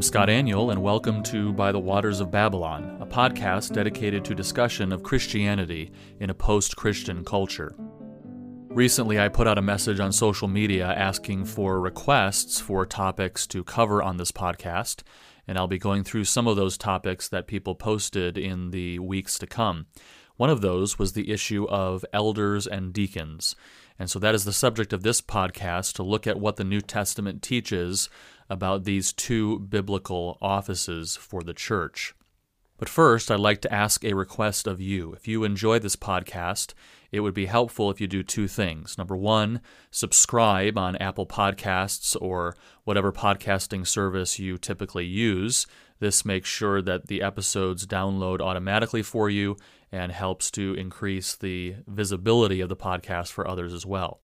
I'm Scott Aniol, and welcome to By the Waters of Babylon, a podcast dedicated to discussion of Christianity in a post Christian culture. Recently, I put out a message on social media asking for requests for topics to cover on this podcast, and I'll be going through some of those topics that people posted in the weeks to come. One of those was the issue of elders and deacons. And so that is the subject of this podcast to look at what the New Testament teaches about these two biblical offices for the church. But first, I'd like to ask a request of you. If you enjoy this podcast, it would be helpful if you do two things. Number one, subscribe on Apple Podcasts or whatever podcasting service you typically use. This makes sure that the episodes download automatically for you and helps to increase the visibility of the podcast for others as well.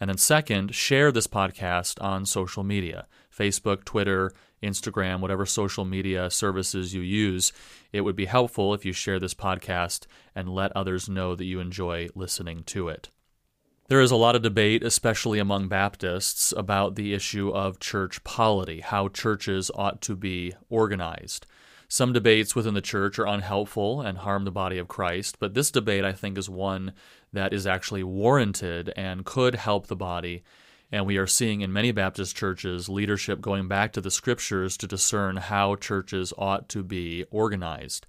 And then, second, share this podcast on social media Facebook, Twitter, Instagram, whatever social media services you use. It would be helpful if you share this podcast and let others know that you enjoy listening to it. There is a lot of debate, especially among Baptists, about the issue of church polity, how churches ought to be organized. Some debates within the church are unhelpful and harm the body of Christ, but this debate, I think, is one that is actually warranted and could help the body. And we are seeing in many Baptist churches leadership going back to the scriptures to discern how churches ought to be organized.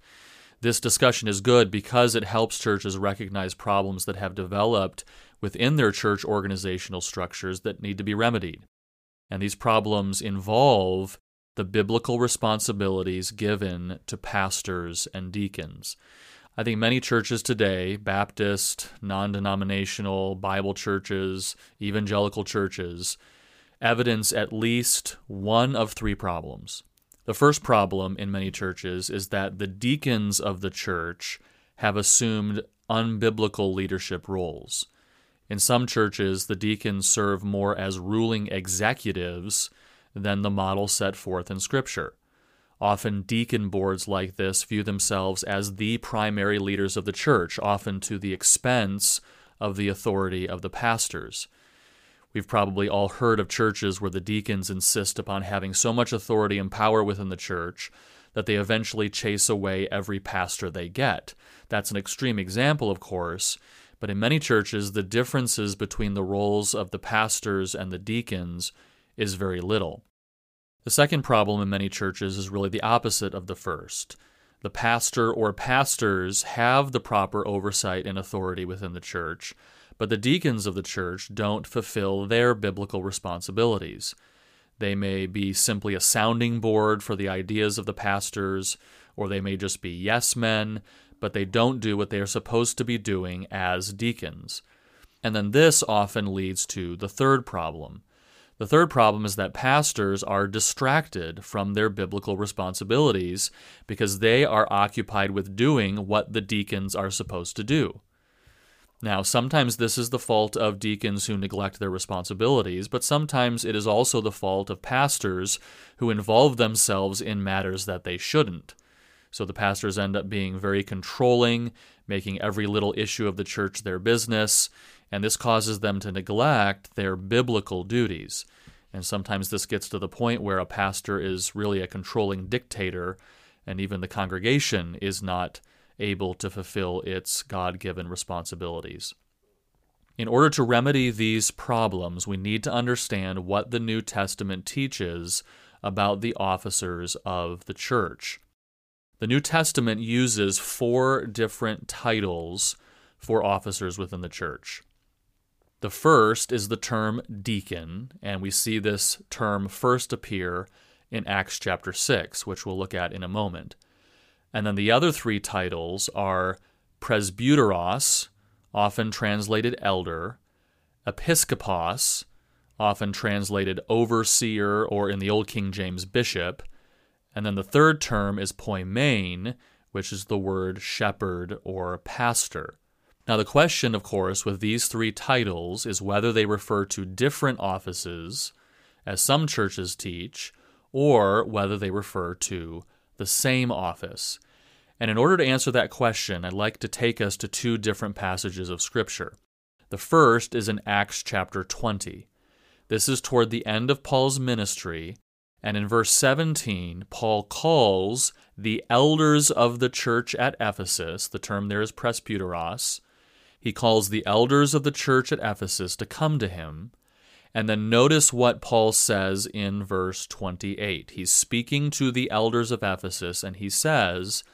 This discussion is good because it helps churches recognize problems that have developed within their church organizational structures that need to be remedied. And these problems involve the biblical responsibilities given to pastors and deacons. I think many churches today, Baptist, non denominational, Bible churches, evangelical churches, evidence at least one of three problems. The first problem in many churches is that the deacons of the church have assumed unbiblical leadership roles. In some churches, the deacons serve more as ruling executives than the model set forth in Scripture. Often, deacon boards like this view themselves as the primary leaders of the church, often to the expense of the authority of the pastors. We've probably all heard of churches where the deacons insist upon having so much authority and power within the church that they eventually chase away every pastor they get. That's an extreme example, of course, but in many churches, the differences between the roles of the pastors and the deacons is very little. The second problem in many churches is really the opposite of the first. The pastor or pastors have the proper oversight and authority within the church, but the deacons of the church don't fulfill their biblical responsibilities. They may be simply a sounding board for the ideas of the pastors, or they may just be yes men, but they don't do what they are supposed to be doing as deacons. And then this often leads to the third problem. The third problem is that pastors are distracted from their biblical responsibilities because they are occupied with doing what the deacons are supposed to do. Now, sometimes this is the fault of deacons who neglect their responsibilities, but sometimes it is also the fault of pastors who involve themselves in matters that they shouldn't. So the pastors end up being very controlling, making every little issue of the church their business, and this causes them to neglect their biblical duties. And sometimes this gets to the point where a pastor is really a controlling dictator, and even the congregation is not able to fulfill its God given responsibilities. In order to remedy these problems, we need to understand what the New Testament teaches about the officers of the church. The New Testament uses four different titles for officers within the church. The first is the term deacon, and we see this term first appear in Acts chapter 6, which we'll look at in a moment. And then the other three titles are presbyteros, often translated elder, episkopos, often translated overseer, or in the Old King James, bishop. And then the third term is poimen, which is the word shepherd or pastor. Now, the question, of course, with these three titles is whether they refer to different offices, as some churches teach, or whether they refer to the same office. And in order to answer that question, I'd like to take us to two different passages of Scripture. The first is in Acts chapter 20. This is toward the end of Paul's ministry, And in verse 17, Paul calls the elders of the church at Ephesus, the term there is presbyteros, he calls the elders of the church at Ephesus to come to him. And then notice what Paul says in verse 28. He's speaking to the elders of Ephesus, and he says,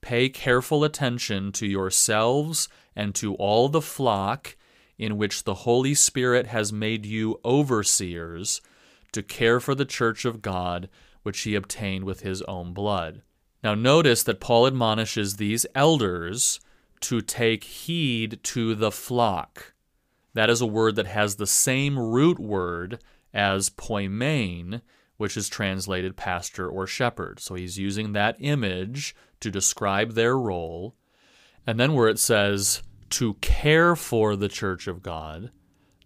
Pay careful attention to yourselves and to all the flock in which the Holy Spirit has made you overseers to care for the church of God, which he obtained with his own blood. Now, notice that Paul admonishes these elders to take heed to the flock. That is a word that has the same root word as poimen, which is translated pastor or shepherd. So he's using that image to describe their role. And then where it says to care for the church of God,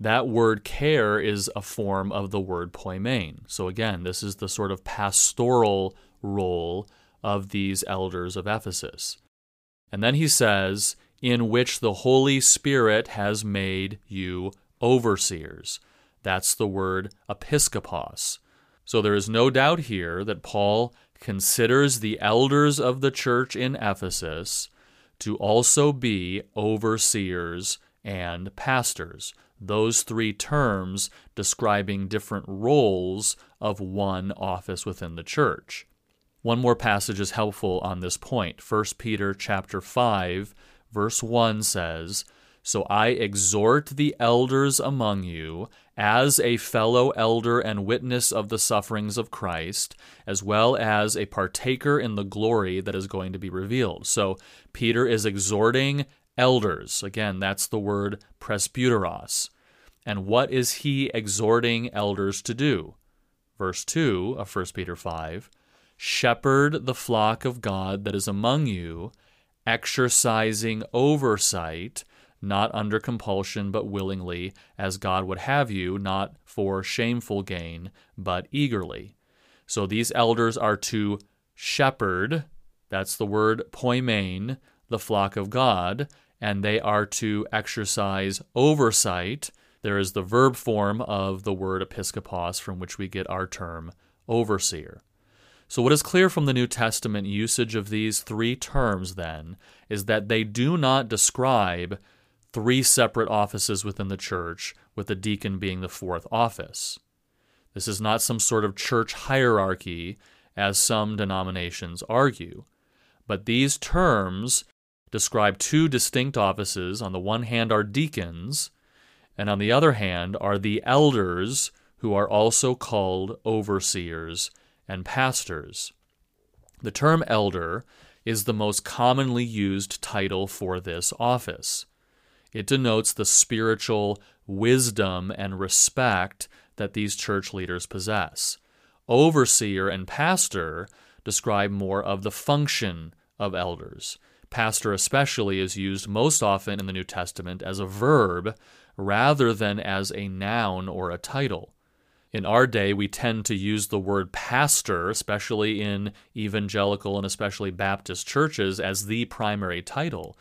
that word care is a form of the word poimen. So again, this is the sort of pastoral role of these elders of Ephesus. And then he says, in which the Holy Spirit has made you overseers. That's the word episkopos. So there is no doubt here that Paul considers the elders of the church in Ephesus to also be overseers and pastors. Those three terms describing different roles of one office within the church. One more passage is helpful on this point. 1 Peter chapter 5 verse 1 says, So I exhort the elders among you, as a fellow elder and witness of the sufferings of Christ, as well as a partaker in the glory that is going to be revealed. So Peter is exhorting elders. Again, that's the word presbyteros. And what is he exhorting elders to do? Verse 2 of 1 Peter 5 Shepherd the flock of God that is among you exercising oversight, not under compulsion, but willingly, as God would have you, not for shameful gain, but eagerly. So these elders are to shepherd, that's the word poimen, the flock of God, and they are to exercise oversight. There is the verb form of the word episkopos, from which we get our term overseer. So, what is clear from the New Testament usage of these three terms, then, is that they do not describe three separate offices within the church, with the deacon being the fourth office. This is not some sort of church hierarchy, as some denominations argue. But these terms describe two distinct offices. On the one hand, are deacons, and on the other hand, are the elders, who are also called overseers and pastors. The term elder is the most commonly used title for this office. It denotes the spiritual wisdom and respect that these church leaders possess. Overseer and pastor describe more of the function of elders. Pastor, especially, is used most often in the New Testament as a verb rather than as a noun or a title. In our day, we tend to use the word pastor, especially in evangelical and especially Baptist churches, as the primary title.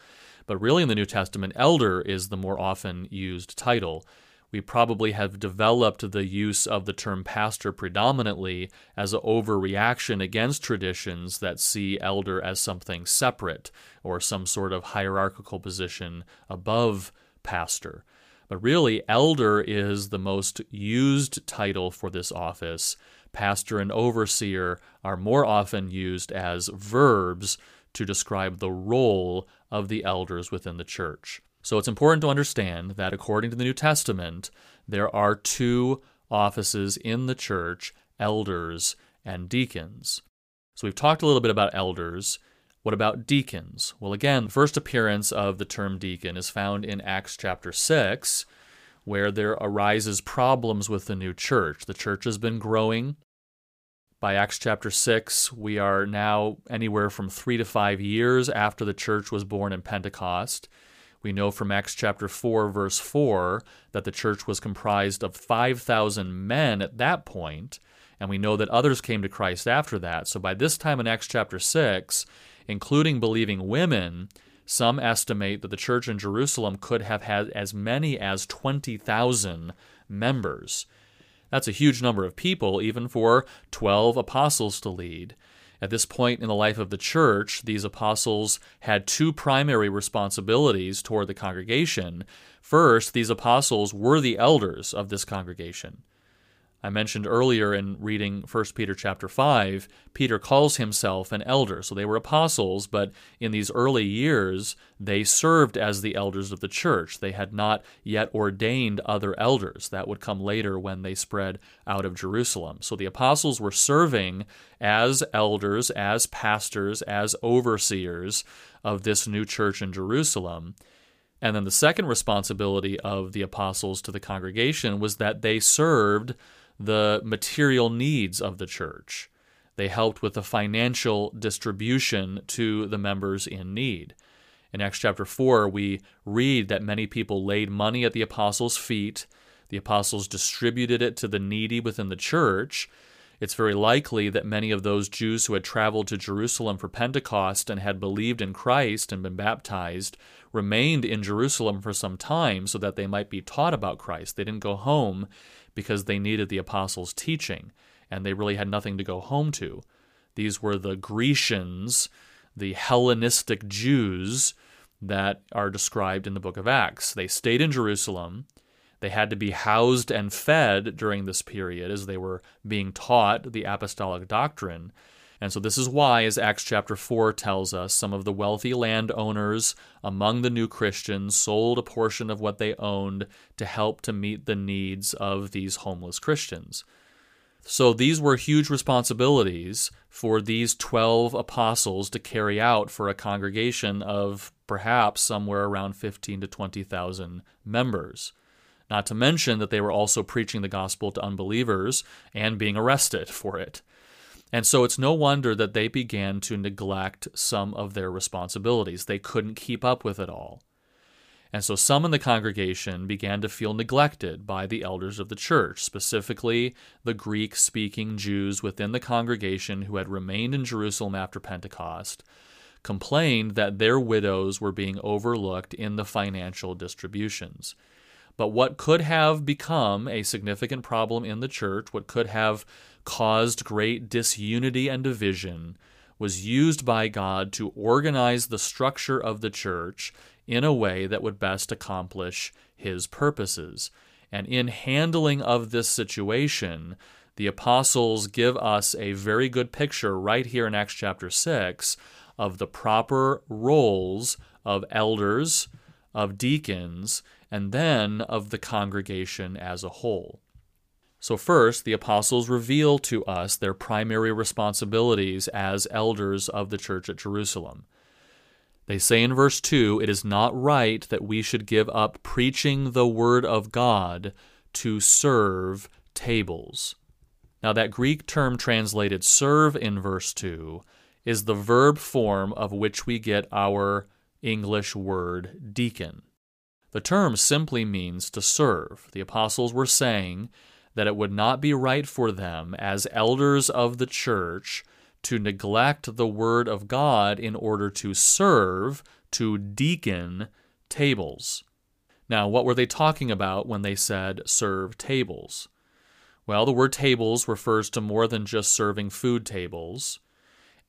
But really, in the New Testament, elder is the more often used title. We probably have developed the use of the term pastor predominantly as an overreaction against traditions that see elder as something separate or some sort of hierarchical position above pastor. But really, elder is the most used title for this office. Pastor and overseer are more often used as verbs to describe the role of the elders within the church. So it's important to understand that according to the New Testament, there are two offices in the church elders and deacons. So we've talked a little bit about elders. What about deacons? Well, again, the first appearance of the term deacon is found in Acts chapter 6, where there arises problems with the new church. The church has been growing. By Acts chapter 6, we are now anywhere from three to five years after the church was born in Pentecost. We know from Acts chapter 4, verse 4, that the church was comprised of 5,000 men at that point, and we know that others came to Christ after that. So by this time in Acts chapter 6, including believing women, some estimate that the church in Jerusalem could have had as many as 20,000 members. That's a huge number of people, even for 12 apostles to lead. At this point in the life of the church, these apostles had two primary responsibilities toward the congregation. First, these apostles were the elders of this congregation. I mentioned earlier in reading 1 Peter chapter 5, Peter calls himself an elder. So they were apostles, but in these early years, they served as the elders of the church. They had not yet ordained other elders. That would come later when they spread out of Jerusalem. So the apostles were serving as elders, as pastors, as overseers of this new church in Jerusalem. And then the second responsibility of the apostles to the congregation was that they served the material needs of the church. They helped with the financial distribution to the members in need. In Acts chapter 4, we read that many people laid money at the apostles' feet. The apostles distributed it to the needy within the church. It's very likely that many of those Jews who had traveled to Jerusalem for Pentecost and had believed in Christ and been baptized remained in Jerusalem for some time so that they might be taught about Christ. They didn't go home because they needed the apostles' teaching, and they really had nothing to go home to. These were the Grecians, the Hellenistic Jews that are described in the book of Acts. They stayed in Jerusalem. They had to be housed and fed during this period as they were being taught the apostolic doctrine. And so, this is why, as Acts chapter 4 tells us, some of the wealthy landowners among the new Christians sold a portion of what they owned to help to meet the needs of these homeless Christians. So, these were huge responsibilities for these 12 apostles to carry out for a congregation of perhaps somewhere around 15 to 20,000 members. Not to mention that they were also preaching the gospel to unbelievers and being arrested for it. And so it's no wonder that they began to neglect some of their responsibilities. They couldn't keep up with it all. And so some in the congregation began to feel neglected by the elders of the church, specifically the Greek speaking Jews within the congregation who had remained in Jerusalem after Pentecost, complained that their widows were being overlooked in the financial distributions. But what could have become a significant problem in the church, what could have caused great disunity and division was used by God to organize the structure of the church in a way that would best accomplish his purposes. And in handling of this situation, the apostles give us a very good picture right here in Acts chapter 6 of the proper roles of elders, of deacons, and then of the congregation as a whole. So, first, the apostles reveal to us their primary responsibilities as elders of the church at Jerusalem. They say in verse 2 it is not right that we should give up preaching the word of God to serve tables. Now, that Greek term translated serve in verse 2 is the verb form of which we get our English word deacon. The term simply means to serve. The apostles were saying that it would not be right for them as elders of the church to neglect the word of God in order to serve, to deacon tables. Now, what were they talking about when they said serve tables? Well, the word tables refers to more than just serving food tables.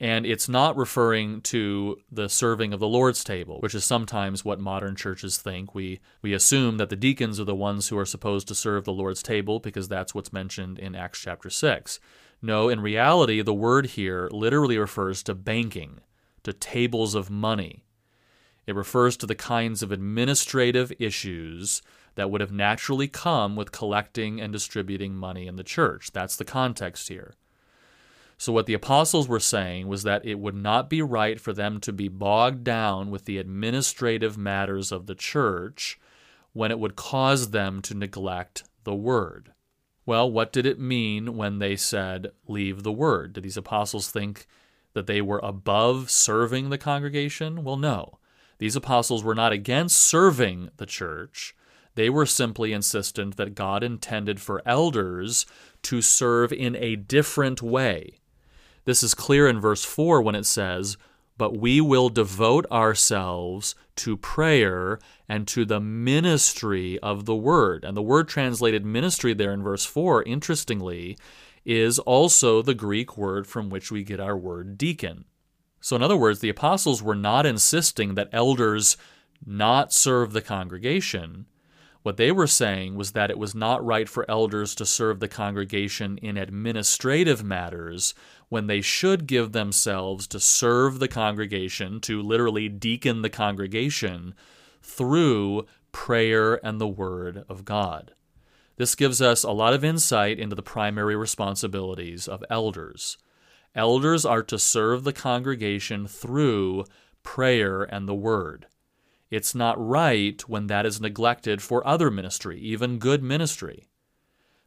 And it's not referring to the serving of the Lord's table, which is sometimes what modern churches think. We, we assume that the deacons are the ones who are supposed to serve the Lord's table because that's what's mentioned in Acts chapter 6. No, in reality, the word here literally refers to banking, to tables of money. It refers to the kinds of administrative issues that would have naturally come with collecting and distributing money in the church. That's the context here. So, what the apostles were saying was that it would not be right for them to be bogged down with the administrative matters of the church when it would cause them to neglect the word. Well, what did it mean when they said, leave the word? Did these apostles think that they were above serving the congregation? Well, no. These apostles were not against serving the church. They were simply insistent that God intended for elders to serve in a different way. This is clear in verse 4 when it says, But we will devote ourselves to prayer and to the ministry of the word. And the word translated ministry there in verse 4, interestingly, is also the Greek word from which we get our word deacon. So, in other words, the apostles were not insisting that elders not serve the congregation. What they were saying was that it was not right for elders to serve the congregation in administrative matters when they should give themselves to serve the congregation, to literally deacon the congregation through prayer and the Word of God. This gives us a lot of insight into the primary responsibilities of elders. Elders are to serve the congregation through prayer and the Word. It's not right when that is neglected for other ministry, even good ministry.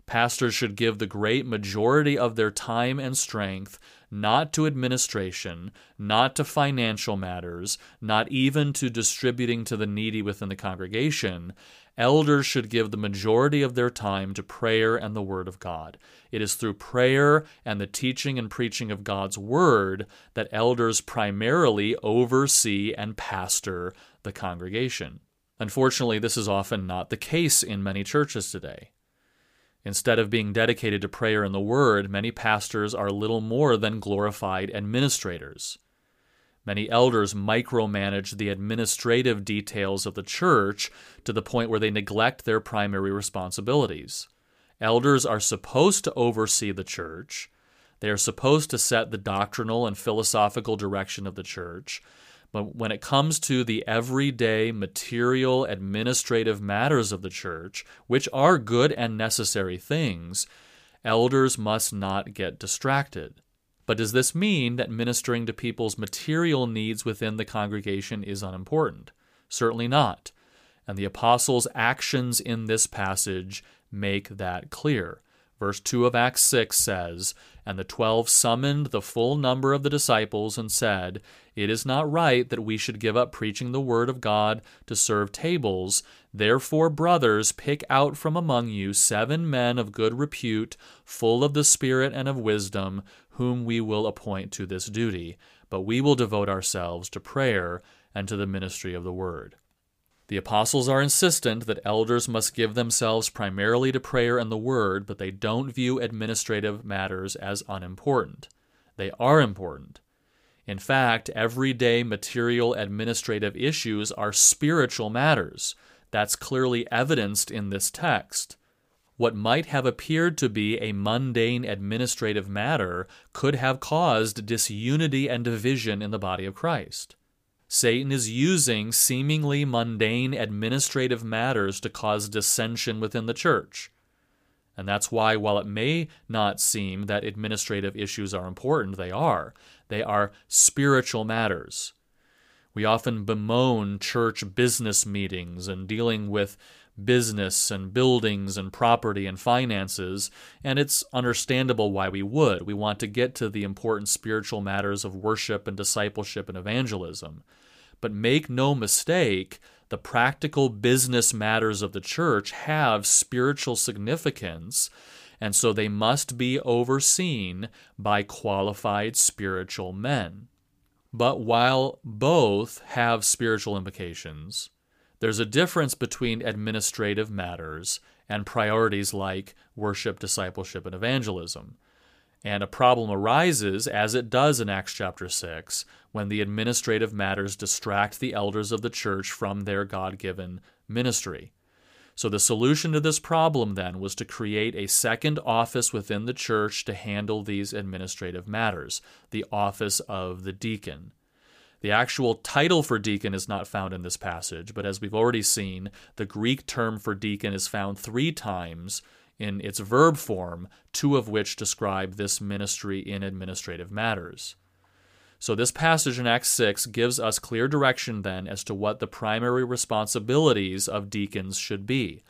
Pastors should give the great majority of their time and strength not to administration, not to financial matters, not even to distributing to the needy within the congregation. Elders should give the majority of their time to prayer and the Word of God. It is through prayer and the teaching and preaching of God's Word that elders primarily oversee and pastor the congregation. Unfortunately, this is often not the case in many churches today. Instead of being dedicated to prayer and the Word, many pastors are little more than glorified administrators. Many elders micromanage the administrative details of the church to the point where they neglect their primary responsibilities. Elders are supposed to oversee the church, they are supposed to set the doctrinal and philosophical direction of the church, but when it comes to the everyday material administrative matters of the church, which are good and necessary things, elders must not get distracted. But does this mean that ministering to people's material needs within the congregation is unimportant? Certainly not. And the apostles' actions in this passage make that clear. Verse 2 of Acts 6 says, And the twelve summoned the full number of the disciples and said, It is not right that we should give up preaching the word of God to serve tables. Therefore, brothers, pick out from among you seven men of good repute, full of the Spirit and of wisdom, whom we will appoint to this duty. But we will devote ourselves to prayer and to the ministry of the word. The apostles are insistent that elders must give themselves primarily to prayer and the word, but they don't view administrative matters as unimportant. They are important. In fact, everyday material administrative issues are spiritual matters. That's clearly evidenced in this text. What might have appeared to be a mundane administrative matter could have caused disunity and division in the body of Christ. Satan is using seemingly mundane administrative matters to cause dissension within the church. And that's why, while it may not seem that administrative issues are important, they are. They are spiritual matters. We often bemoan church business meetings and dealing with business and buildings and property and finances, and it's understandable why we would. We want to get to the important spiritual matters of worship and discipleship and evangelism. But make no mistake, the practical business matters of the church have spiritual significance, and so they must be overseen by qualified spiritual men. But while both have spiritual implications, there's a difference between administrative matters and priorities like worship, discipleship, and evangelism. And a problem arises, as it does in Acts chapter 6, when the administrative matters distract the elders of the church from their God given ministry. So, the solution to this problem then was to create a second office within the church to handle these administrative matters, the office of the deacon. The actual title for deacon is not found in this passage, but as we've already seen, the Greek term for deacon is found three times in its verb form, two of which describe this ministry in administrative matters. So, this passage in Acts 6 gives us clear direction then as to what the primary responsibilities of deacons should be.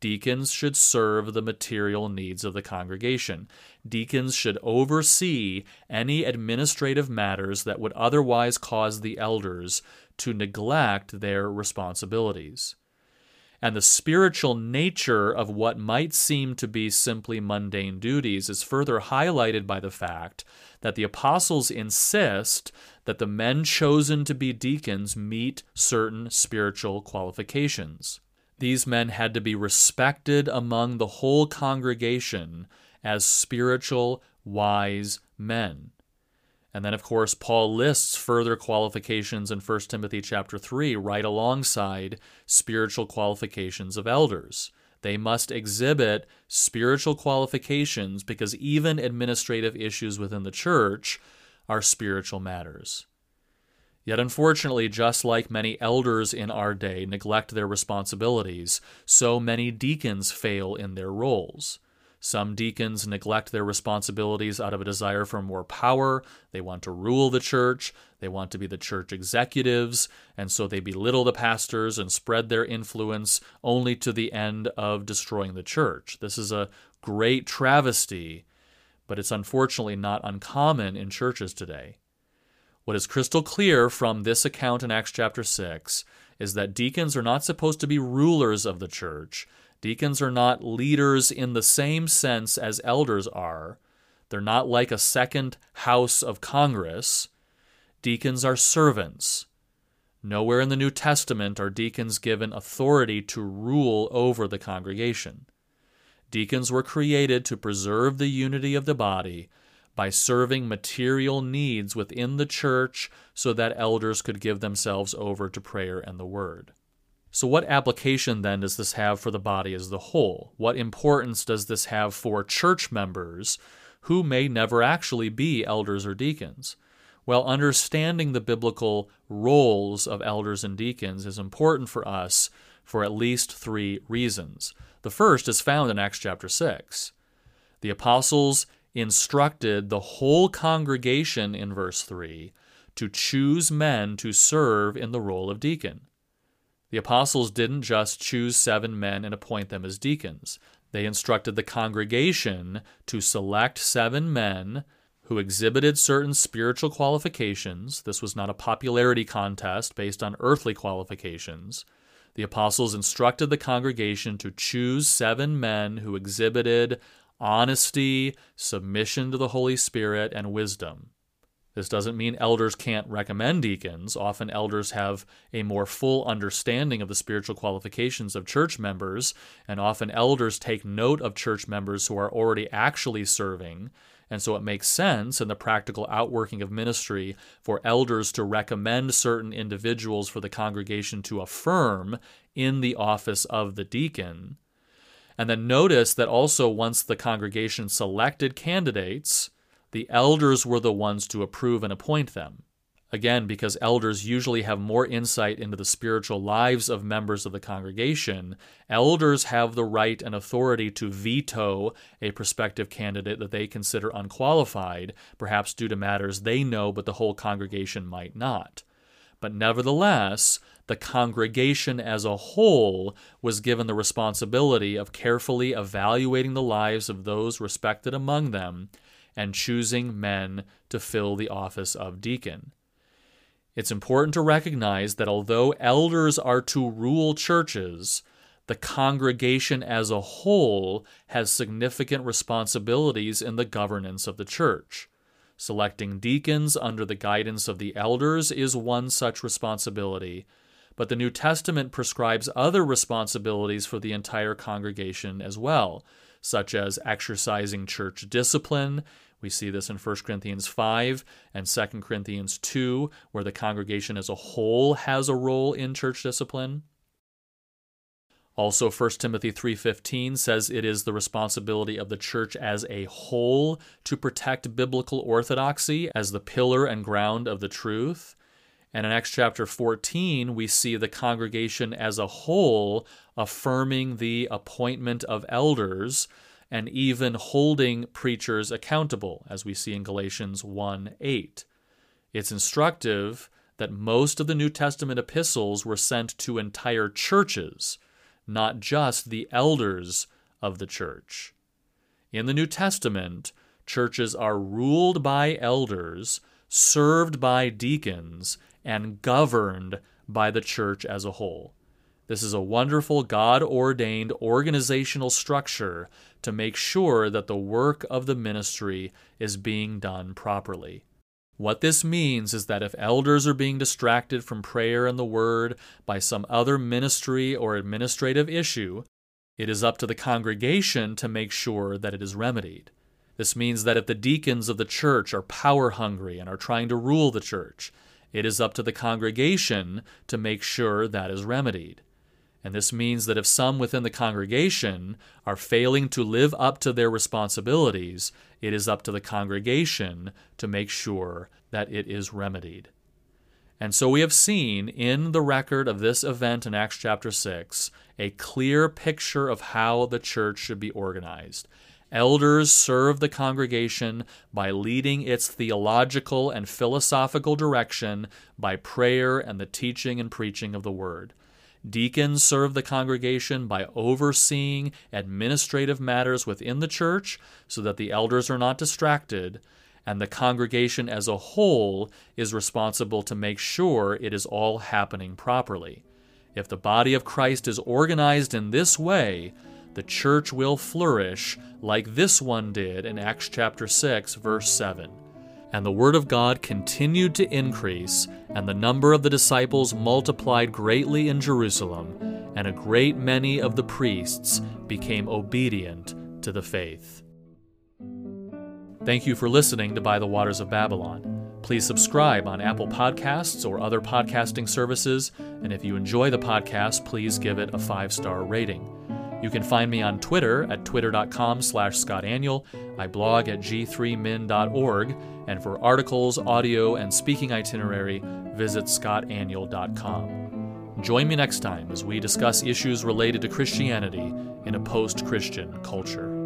Deacons should serve the material needs of the congregation. Deacons should oversee any administrative matters that would otherwise cause the elders to neglect their responsibilities. And the spiritual nature of what might seem to be simply mundane duties is further highlighted by the fact that the apostles insist that the men chosen to be deacons meet certain spiritual qualifications. These men had to be respected among the whole congregation as spiritual, wise men. And then of course Paul lists further qualifications in 1 Timothy chapter 3 right alongside spiritual qualifications of elders. They must exhibit spiritual qualifications because even administrative issues within the church are spiritual matters. Yet, unfortunately, just like many elders in our day neglect their responsibilities, so many deacons fail in their roles. Some deacons neglect their responsibilities out of a desire for more power. They want to rule the church. They want to be the church executives. And so they belittle the pastors and spread their influence only to the end of destroying the church. This is a great travesty, but it's unfortunately not uncommon in churches today. What is crystal clear from this account in Acts chapter 6 is that deacons are not supposed to be rulers of the church. Deacons are not leaders in the same sense as elders are. They're not like a second house of Congress. Deacons are servants. Nowhere in the New Testament are deacons given authority to rule over the congregation. Deacons were created to preserve the unity of the body by serving material needs within the church so that elders could give themselves over to prayer and the word. So, what application then does this have for the body as the whole? What importance does this have for church members who may never actually be elders or deacons? Well, understanding the biblical roles of elders and deacons is important for us for at least three reasons. The first is found in Acts chapter 6. The apostles instructed the whole congregation in verse 3 to choose men to serve in the role of deacon. The apostles didn't just choose seven men and appoint them as deacons. They instructed the congregation to select seven men who exhibited certain spiritual qualifications. This was not a popularity contest based on earthly qualifications. The apostles instructed the congregation to choose seven men who exhibited honesty, submission to the Holy Spirit, and wisdom. This doesn't mean elders can't recommend deacons. Often elders have a more full understanding of the spiritual qualifications of church members, and often elders take note of church members who are already actually serving. And so it makes sense in the practical outworking of ministry for elders to recommend certain individuals for the congregation to affirm in the office of the deacon. And then notice that also once the congregation selected candidates, the elders were the ones to approve and appoint them. Again, because elders usually have more insight into the spiritual lives of members of the congregation, elders have the right and authority to veto a prospective candidate that they consider unqualified, perhaps due to matters they know but the whole congregation might not. But nevertheless, the congregation as a whole was given the responsibility of carefully evaluating the lives of those respected among them and choosing men to fill the office of deacon. It's important to recognize that although elders are to rule churches, the congregation as a whole has significant responsibilities in the governance of the church. Selecting deacons under the guidance of the elders is one such responsibility, but the New Testament prescribes other responsibilities for the entire congregation as well, such as exercising church discipline we see this in 1 Corinthians 5 and 2 Corinthians 2, where the congregation as a whole has a role in church discipline. Also 1 Timothy 3:15 says it is the responsibility of the church as a whole to protect biblical orthodoxy as the pillar and ground of the truth. And in Acts chapter 14, we see the congregation as a whole affirming the appointment of elders and even holding preachers accountable, as we see in Galatians 1 8. It's instructive that most of the New Testament epistles were sent to entire churches, not just the elders of the church. In the New Testament, churches are ruled by elders, served by deacons, and governed by the church as a whole. This is a wonderful God ordained organizational structure to make sure that the work of the ministry is being done properly. What this means is that if elders are being distracted from prayer and the word by some other ministry or administrative issue, it is up to the congregation to make sure that it is remedied. This means that if the deacons of the church are power hungry and are trying to rule the church, it is up to the congregation to make sure that is remedied. And this means that if some within the congregation are failing to live up to their responsibilities, it is up to the congregation to make sure that it is remedied. And so we have seen in the record of this event in Acts chapter 6 a clear picture of how the church should be organized. Elders serve the congregation by leading its theological and philosophical direction by prayer and the teaching and preaching of the word. Deacons serve the congregation by overseeing administrative matters within the church so that the elders are not distracted, and the congregation as a whole is responsible to make sure it is all happening properly. If the body of Christ is organized in this way, the church will flourish like this one did in Acts chapter 6, verse 7. And the word of God continued to increase, and the number of the disciples multiplied greatly in Jerusalem, and a great many of the priests became obedient to the faith. Thank you for listening to By the Waters of Babylon. Please subscribe on Apple Podcasts or other podcasting services, and if you enjoy the podcast, please give it a five star rating. You can find me on Twitter at twitter.com slash scottaniol. I blog at g3min.org, and for articles, audio, and speaking itinerary, visit scottaniol.com. Join me next time as we discuss issues related to Christianity in a post Christian culture.